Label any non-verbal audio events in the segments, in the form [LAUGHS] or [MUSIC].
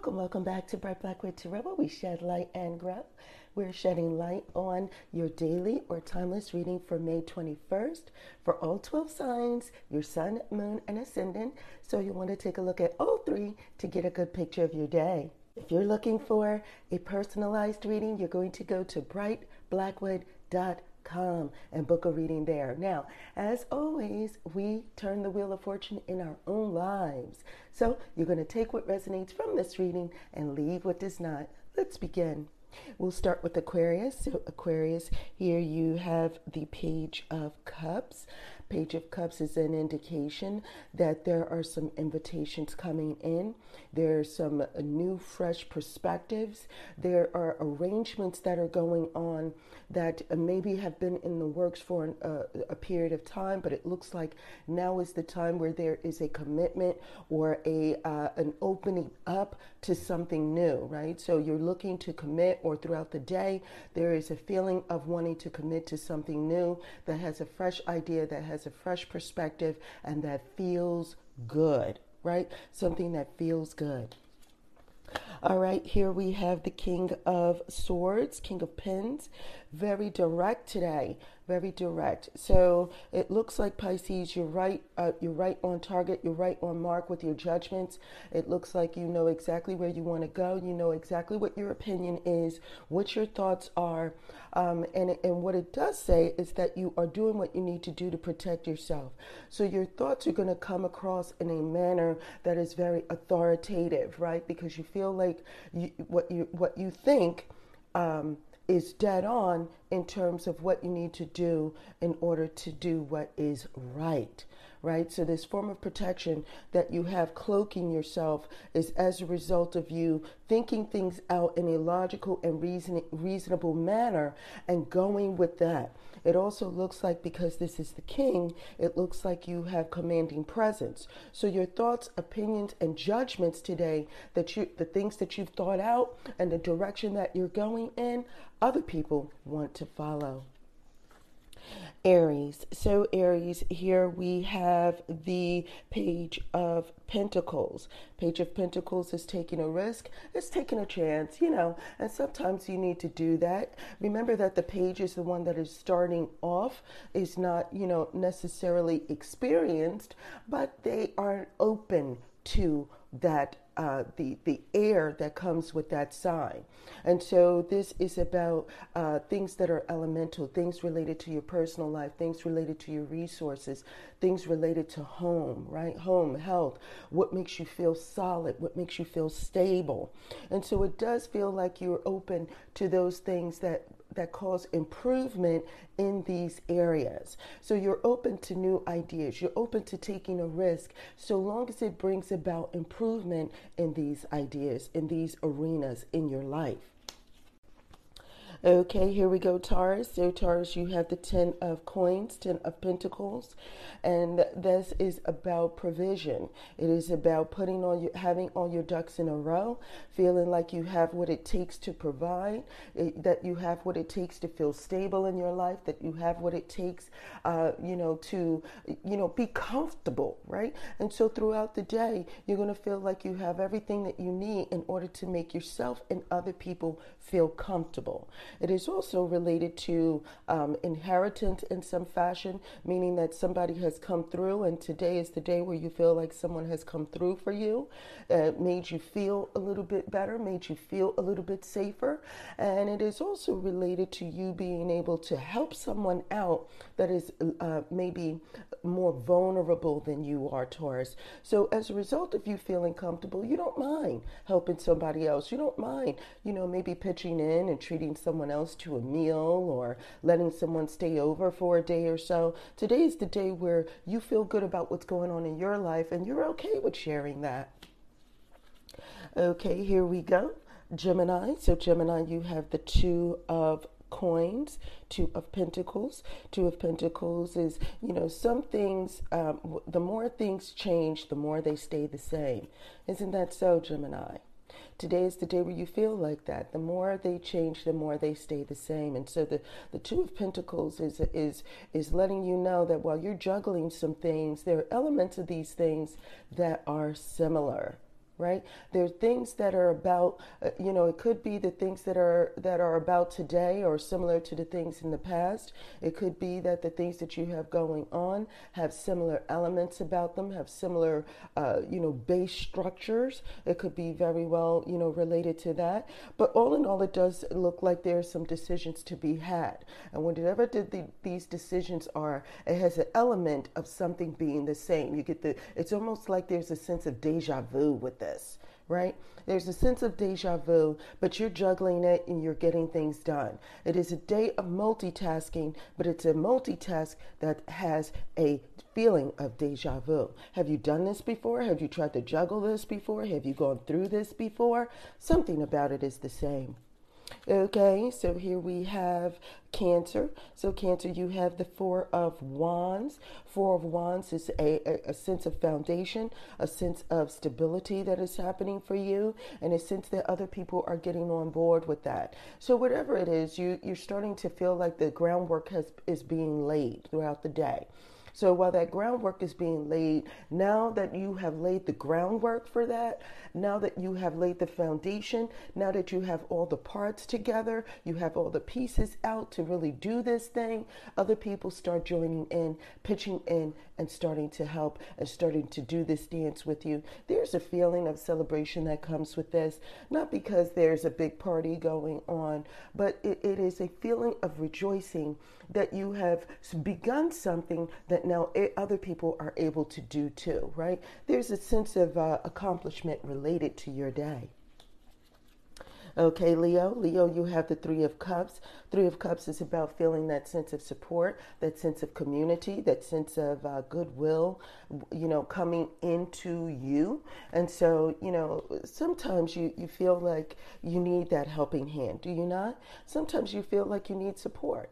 Welcome, welcome back to Bright Black with Tarot. We shed light and grow. We're shedding light on your daily or timeless reading for May 21st for all 12 signs, your sun, moon, and ascendant. So you want to take a look at all three to get a good picture of your day. If you're looking for a personalized reading, you're going to go to brightblackwood.com come and book a reading there. Now, as always, we turn the wheel of fortune in our own lives. So you're going to take what resonates from this reading and leave what does not. Let's begin. We'll start with Aquarius. So, Aquarius, here you have the Page of Cups. Page of Cups is an indication that there are some invitations coming in. There are some new, fresh perspectives. There are arrangements that are going on that maybe have been in the works for an, uh, a period of time, but it looks like now is the time where there is a commitment or a uh, an opening up to something new, right? So you're looking to commit, or throughout the day, there is a feeling of wanting to commit to something new that has a fresh idea, that has a fresh perspective, and that feels good, right? Something that feels good. All right, here we have the King of Swords, King of Pins. Very direct today, very direct. So it looks like Pisces, you're right. Uh, you're right on target. You're right on mark with your judgments. It looks like you know exactly where you want to go. You know exactly what your opinion is, what your thoughts are, um, and and what it does say is that you are doing what you need to do to protect yourself. So your thoughts are going to come across in a manner that is very authoritative, right? Because you feel like like you, what you what you think um, is dead on in terms of what you need to do in order to do what is right right? So, this form of protection that you have cloaking yourself is as a result of you thinking things out in a logical and reason, reasonable manner and going with that. It also looks like because this is the king, it looks like you have commanding presence. So your thoughts, opinions, and judgments today that you the things that you've thought out and the direction that you're going in, other people want to follow. Aries. So, Aries, here we have the Page of Pentacles. Page of Pentacles is taking a risk, it's taking a chance, you know, and sometimes you need to do that. Remember that the page is the one that is starting off, is not, you know, necessarily experienced, but they are open to that uh, the the air that comes with that sign, and so this is about uh, things that are elemental, things related to your personal life, things related to your resources, things related to home, right? Home, health, what makes you feel solid, what makes you feel stable, and so it does feel like you're open to those things that that cause improvement in these areas. So you're open to new ideas, you're open to taking a risk so long as it brings about improvement in these ideas, in these arenas in your life. Okay, here we go, Taurus. So, Taurus, you have the Ten of Coins, Ten of Pentacles, and this is about provision. It is about putting all your, having all your ducks in a row, feeling like you have what it takes to provide, it, that you have what it takes to feel stable in your life, that you have what it takes, uh, you know, to, you know, be comfortable, right? And so, throughout the day, you're going to feel like you have everything that you need in order to make yourself and other people feel comfortable. It is also related to um, inheritance in some fashion, meaning that somebody has come through, and today is the day where you feel like someone has come through for you, uh, made you feel a little bit better, made you feel a little bit safer. And it is also related to you being able to help someone out that is uh, maybe more vulnerable than you are, Taurus. So, as a result of you feeling comfortable, you don't mind helping somebody else. You don't mind, you know, maybe pitching in and treating someone else to a meal or letting someone stay over for a day or so. Today is the day where you feel good about what's going on in your life and you're okay with sharing that. Okay, here we go. Gemini. So, Gemini, you have the two of coins, two of pentacles. Two of pentacles is, you know, some things, um, the more things change, the more they stay the same. Isn't that so, Gemini? Today is the day where you feel like that. The more they change, the more they stay the same. And so the, the two of pentacles is is is letting you know that while you're juggling some things, there are elements of these things that are similar right? There are things that are about, uh, you know, it could be the things that are that are about today or similar to the things in the past. It could be that the things that you have going on have similar elements about them, have similar, uh, you know, base structures. It could be very well, you know, related to that. But all in all, it does look like there are some decisions to be had. And whatever the, these decisions are, it has an element of something being the same. You get the, it's almost like there's a sense of deja vu with this this, right? There's a sense of deja vu, but you're juggling it and you're getting things done. It is a day of multitasking, but it's a multitask that has a feeling of deja vu. Have you done this before? Have you tried to juggle this before? Have you gone through this before? Something about it is the same. Okay, so here we have Cancer. So, Cancer, you have the Four of Wands. Four of Wands is a, a, a, sense of foundation, a sense of stability that is happening for you, and a sense that other people are getting on board with that. So, whatever it is, you, you're starting to feel like the groundwork has, is being laid throughout the day. So while that groundwork is being laid, now that you have laid the groundwork for that, now that you have laid the foundation, now that you have all the parts together, you have all the pieces out to really do this thing, other people start joining in, pitching in, and starting to help and starting to do this dance with you. There's a feeling of celebration that comes with this, not because there's a big party going on, but it, it is a feeling of rejoicing that you have begun something that now other people are able to do too, right? There's a sense of uh, accomplishment related to your day. Okay, Leo. Leo, you have the Three of Cups. Three of Cups is about feeling that sense of support, that sense of community, that sense of uh, goodwill, you know, coming into you. And so, you know, sometimes you, you feel like you need that helping hand, do you not? Sometimes you feel like you need support.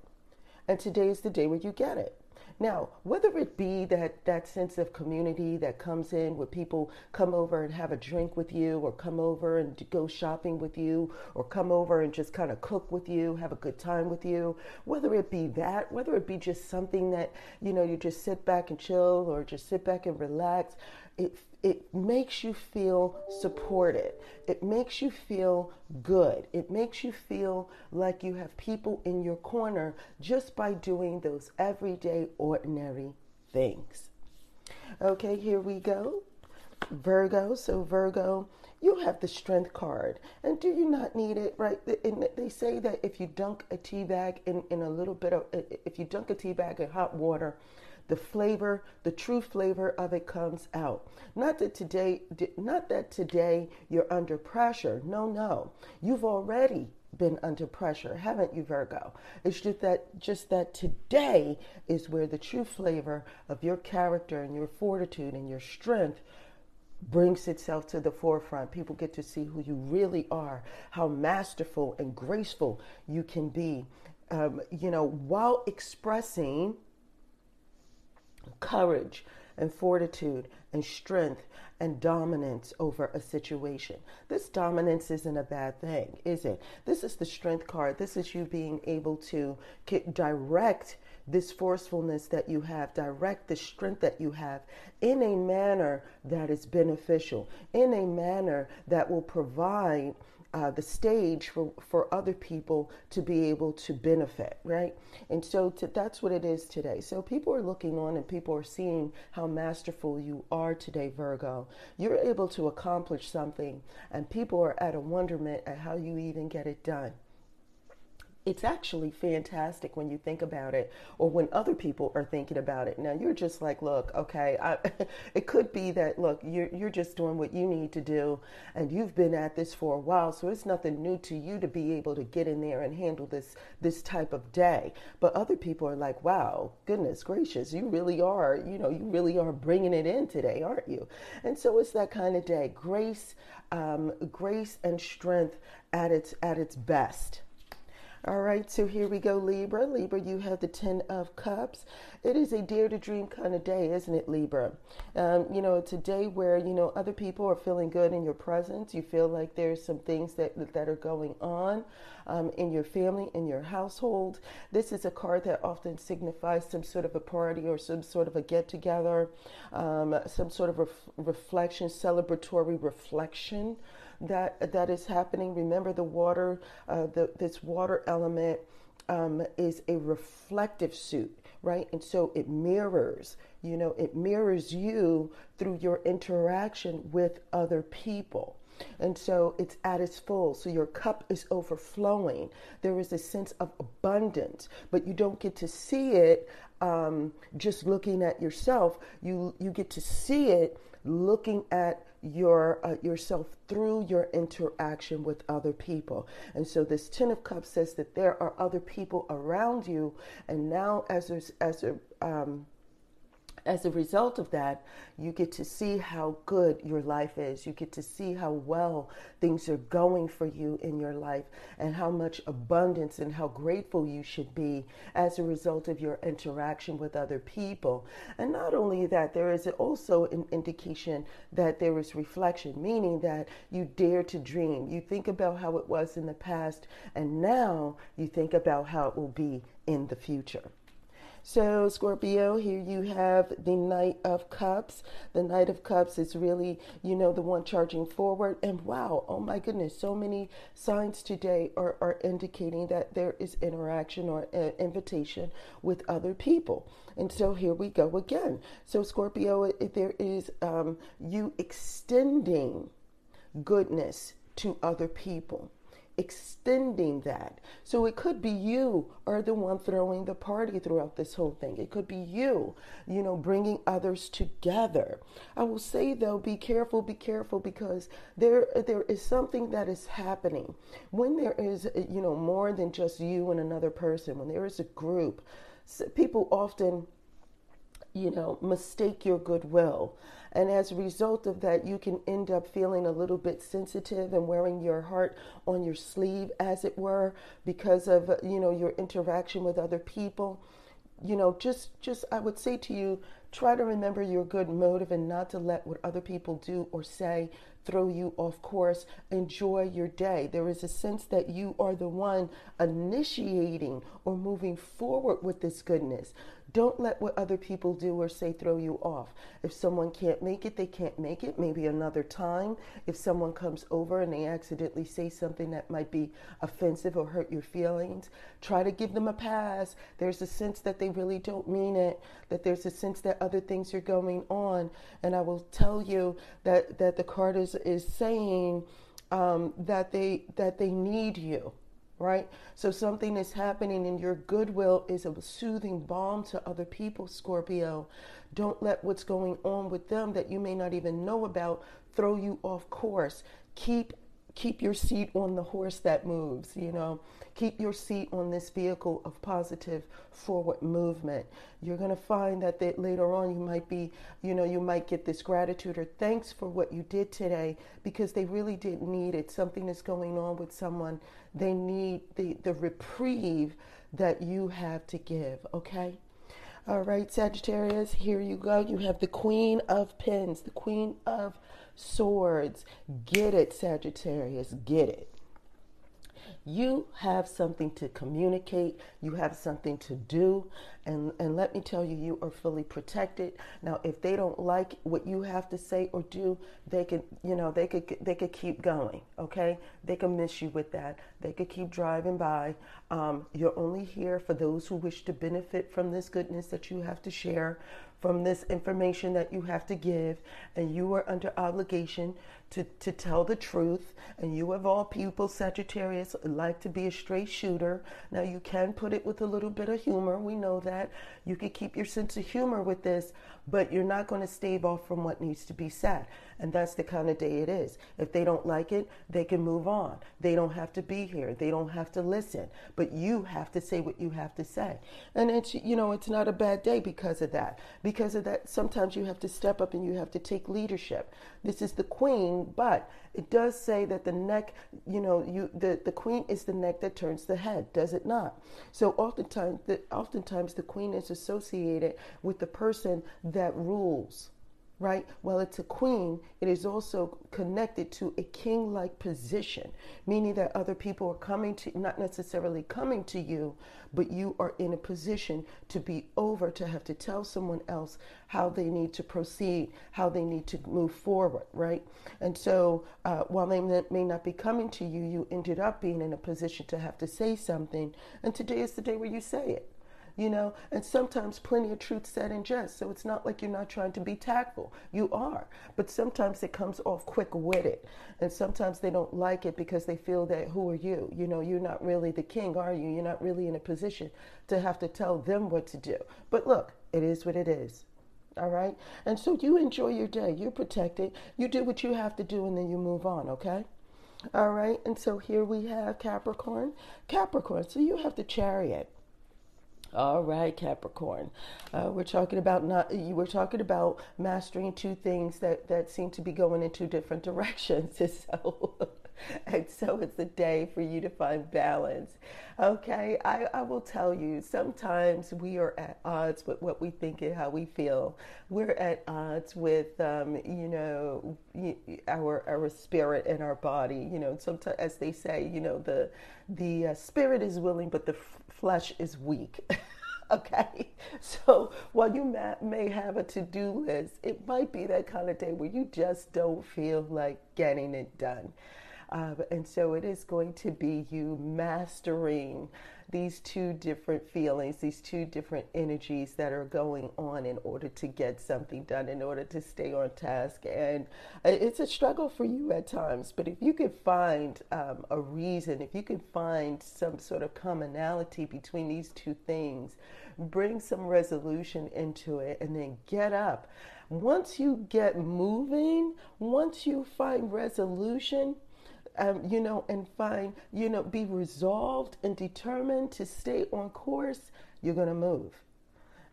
And today is the day where you get it. Now, whether it be that, that sense of community that comes in where people come over and have a drink with you, or come over and go shopping with you, or come over and just kind of cook with you, have a good time with you, whether it be that, whether it be just something that, you know, you just sit back and chill or just sit back and relax, it it makes you feel supported. It makes you feel good. It makes you feel like you have people in your corner just by doing those everyday, ordinary things. Okay, here we go. Virgo. So, Virgo, you have the strength card. And do you not need it, right? And they say that if you dunk a tea bag in, in a little bit of, if you dunk a tea bag in hot water, the flavor, the true flavor of it comes out. Not that today, not that today you're under pressure. No, no. You've already been under pressure, haven't you, Virgo? It's just that just that today is where the true flavor of your character and your fortitude and your strength brings itself to the forefront. People get to see who you really are, how masterful and graceful you can be. Um, you know, while expressing courage and fortitude and strength and dominance over a situation. This dominance isn't a bad thing, is it? This is the strength card. This is you being able to direct this forcefulness that you have, direct the strength that you have in a manner that is beneficial, in a manner that will provide uh, the stage for, for other people to be able to benefit, right? And so to, that's what it is today. So people are looking on and people are seeing how masterful you are today, Virgo. You're able to accomplish something, and people are at a wonderment at how you even get it done it's actually fantastic when you think about it or when other people are thinking about it. Now you're just like look okay I, [LAUGHS] it could be that look you're, you're just doing what you need to do and you've been at this for a while so it's nothing new to you to be able to get in there and handle this this type of day. But other people are like wow goodness gracious you really are you know you really are bringing it in today aren't you? And so it's that kind of day. Grace um, grace and strength at its at its best All right, so here we go, Libra. Libra, you have the Ten of Cups. It is a dare to dream kind of day, isn't it, Libra? Um, you know, it's a day where, you know, other people are feeling good in your presence. You feel like there's some things that, that are going on um, in your family, in your household. This is a card that often signifies some sort of a party or some sort of a get together, um, some sort of ref- reflection, celebratory reflection that that is happening. Remember the water, uh, the, this water element um, is a reflective suit, right? And so it mirrors, you know, it mirrors you through your interaction with other people. And so it's at its full. So your cup is overflowing. There is a sense of abundance, but you don't get to see it um, just looking at yourself. You you get to see it looking at your uh, yourself through your interaction with other people. And so this Ten of Cups says that there are other people around you, and now as a, as a um, as a result of that, you get to see how good your life is. You get to see how well things are going for you in your life and how much abundance and how grateful you should be as a result of your interaction with other people. And not only that, there is also an indication that there is reflection, meaning that you dare to dream. You think about how it was in the past, and now you think about how it will be in the future. So, Scorpio, here you have the Knight of Cups. The Knight of Cups is really, you know, the one charging forward. And wow, oh my goodness, so many signs today are, are indicating that there is interaction or uh, invitation with other people. And so here we go again. So, Scorpio, there is um, you extending goodness to other people extending that. So it could be you are the one throwing the party throughout this whole thing. It could be you, you know, bringing others together. I will say though, be careful, be careful because there there is something that is happening when there is, you know, more than just you and another person. When there is a group, people often you know, mistake your goodwill. And as a result of that, you can end up feeling a little bit sensitive and wearing your heart on your sleeve, as it were, because of, you know, your interaction with other people. You know, just, just, I would say to you, try to remember your good motive and not to let what other people do or say throw you off course. Enjoy your day. There is a sense that you are the one initiating or moving forward with this goodness. Don't let what other people do or say throw you off. If someone can't make it, they can't make it. Maybe another time. If someone comes over and they accidentally say something that might be offensive or hurt your feelings, try to give them a pass. There's a sense that they really don't mean it, that there's a sense that other things are going on. And I will tell you that, that the card is, is saying um, that, they, that they need you right? So something is happening and your goodwill is a soothing balm to other people, Scorpio. Don't let what's going on with them that you may not even know about throw you off course. Keep keep your seat on the horse that moves, you know. Keep your seat on this vehicle of positive forward movement. You're going to find that, that later on you might be, you know, you might get this gratitude or thanks for what you did today because they really didn't need it. Something is going on with someone. They need the, the reprieve that you have to give, okay? All right, Sagittarius, here you go. You have the Queen of Pens, the Queen of Swords. Get it, Sagittarius, get it. You have something to communicate, you have something to do, and, and let me tell you, you are fully protected. Now, if they don't like what you have to say or do, they could, you know, they could they could keep going, okay? They can miss you with that. They could keep driving by. Um, you're only here for those who wish to benefit from this goodness that you have to share from this information that you have to give, and you are under obligation to, to tell the truth. And you, of all people, Sagittarius, like to be a straight shooter. Now, you can put it with a little bit of humor. We know that. You can keep your sense of humor with this, but you're not going to stave off from what needs to be said. And that's the kind of day it is. If they don't like it, they can move on. They don't have to be here. They don't have to listen. But you have to say what you have to say. And it's, you know, it's not a bad day because of that. Because of that, sometimes you have to step up and you have to take leadership. This is the queen, but it does say that the neck, you know, you the, the queen is the neck that turns the head, does it not? So oftentimes the oftentimes the queen is associated with the person that rules right? Well, it's a queen, it is also connected to a king like position, meaning that other people are coming to, not necessarily coming to you, but you are in a position to be over, to have to tell someone else how they need to proceed, how they need to move forward, right? And so uh, while they may not be coming to you, you ended up being in a position to have to say something. And today is the day where you say it you know, and sometimes plenty of truth said in jest. So it's not like you're not trying to be tactful. You are. But sometimes it comes off quick witted. And sometimes they don't like it because they feel that who are you? You know, you're not really the king, are you? You're not really in a position to have to tell them what to do. But look, it is what it is. All right. And so you enjoy your day. You're protected. You do what you have to do and then you move on. Okay. All right. And so here we have Capricorn. Capricorn. So you have the chariot. All right, Capricorn. Uh, we're talking about not. We're talking about mastering two things that that seem to be going in two different [LAUGHS] directions. [LAUGHS] So, [LAUGHS] and so it's a day for you to find balance. Okay, I, I will tell you. Sometimes we are at odds with what we think and how we feel. We're at odds with, um, you know, our our spirit and our body. You know, sometimes as they say, you know, the the uh, spirit is willing, but the f- flesh is weak. [LAUGHS] okay, so while you may have a to do list, it might be that kind of day where you just don't feel like getting it done. Uh, and so it is going to be you mastering these two different feelings, these two different energies that are going on in order to get something done, in order to stay on task. And uh, it's a struggle for you at times, but if you can find um, a reason, if you can find some sort of commonality between these two things, bring some resolution into it, and then get up. Once you get moving, once you find resolution, um, you know, and find, you know, be resolved and determined to stay on course, you're going to move.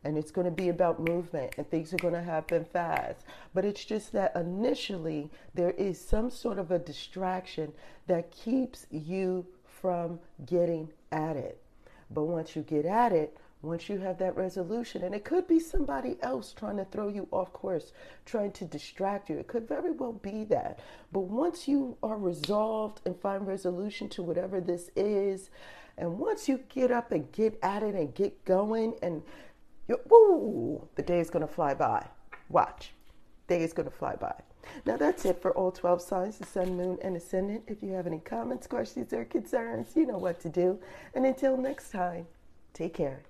And it's going to be about movement and things are going to happen fast. But it's just that initially there is some sort of a distraction that keeps you from getting at it. But once you get at it, once you have that resolution, and it could be somebody else trying to throw you off course, trying to distract you. It could very well be that. But once you are resolved and find resolution to whatever this is, and once you get up and get at it and get going, and you, woo, the day is going to fly by. Watch, day is going to fly by. Now that's it for all 12 signs, the sun, moon, and ascendant. If you have any comments, questions, or concerns, you know what to do. And until next time, take care.